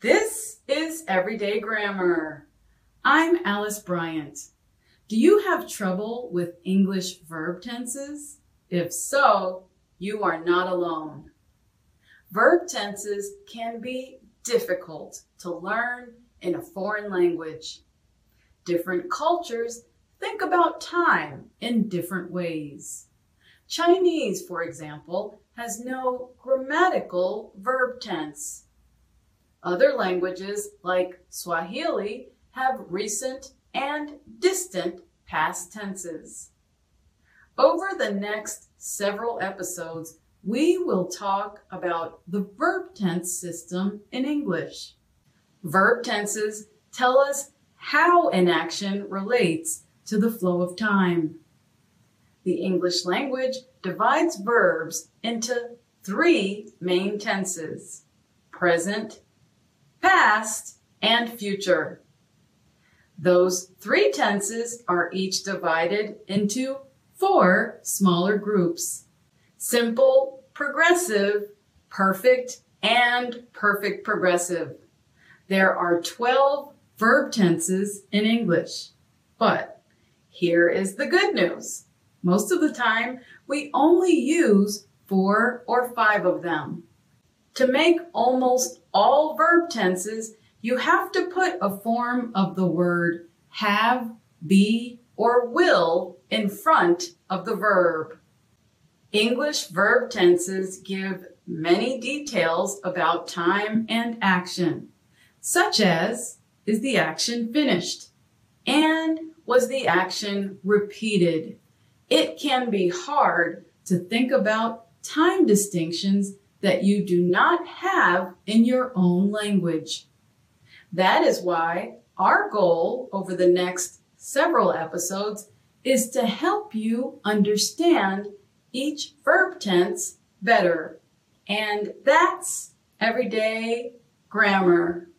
This is Everyday Grammar. I'm Alice Bryant. Do you have trouble with English verb tenses? If so, you are not alone. Verb tenses can be difficult to learn in a foreign language. Different cultures think about time in different ways. Chinese, for example, has no grammatical verb tense. Other languages, like Swahili, have recent and distant past tenses. Over the next several episodes, we will talk about the verb tense system in English. Verb tenses tell us how an action relates to the flow of time. The English language divides verbs into three main tenses, present, past, and future. Those three tenses are each divided into four smaller groups. Simple, progressive, perfect, and perfect progressive. There are 12 verb tenses in English. But here is the good news. Most of the time, we only use four or five of them. To make almost all verb tenses, you have to put a form of the word have, be, or will in front of the verb. English verb tenses give many details about time and action, such as is the action finished and was the action repeated. It can be hard to think about time distinctions that you do not have in your own language. That is why our goal over the next several episodes is to help you understand each verb tense better. And that's everyday grammar.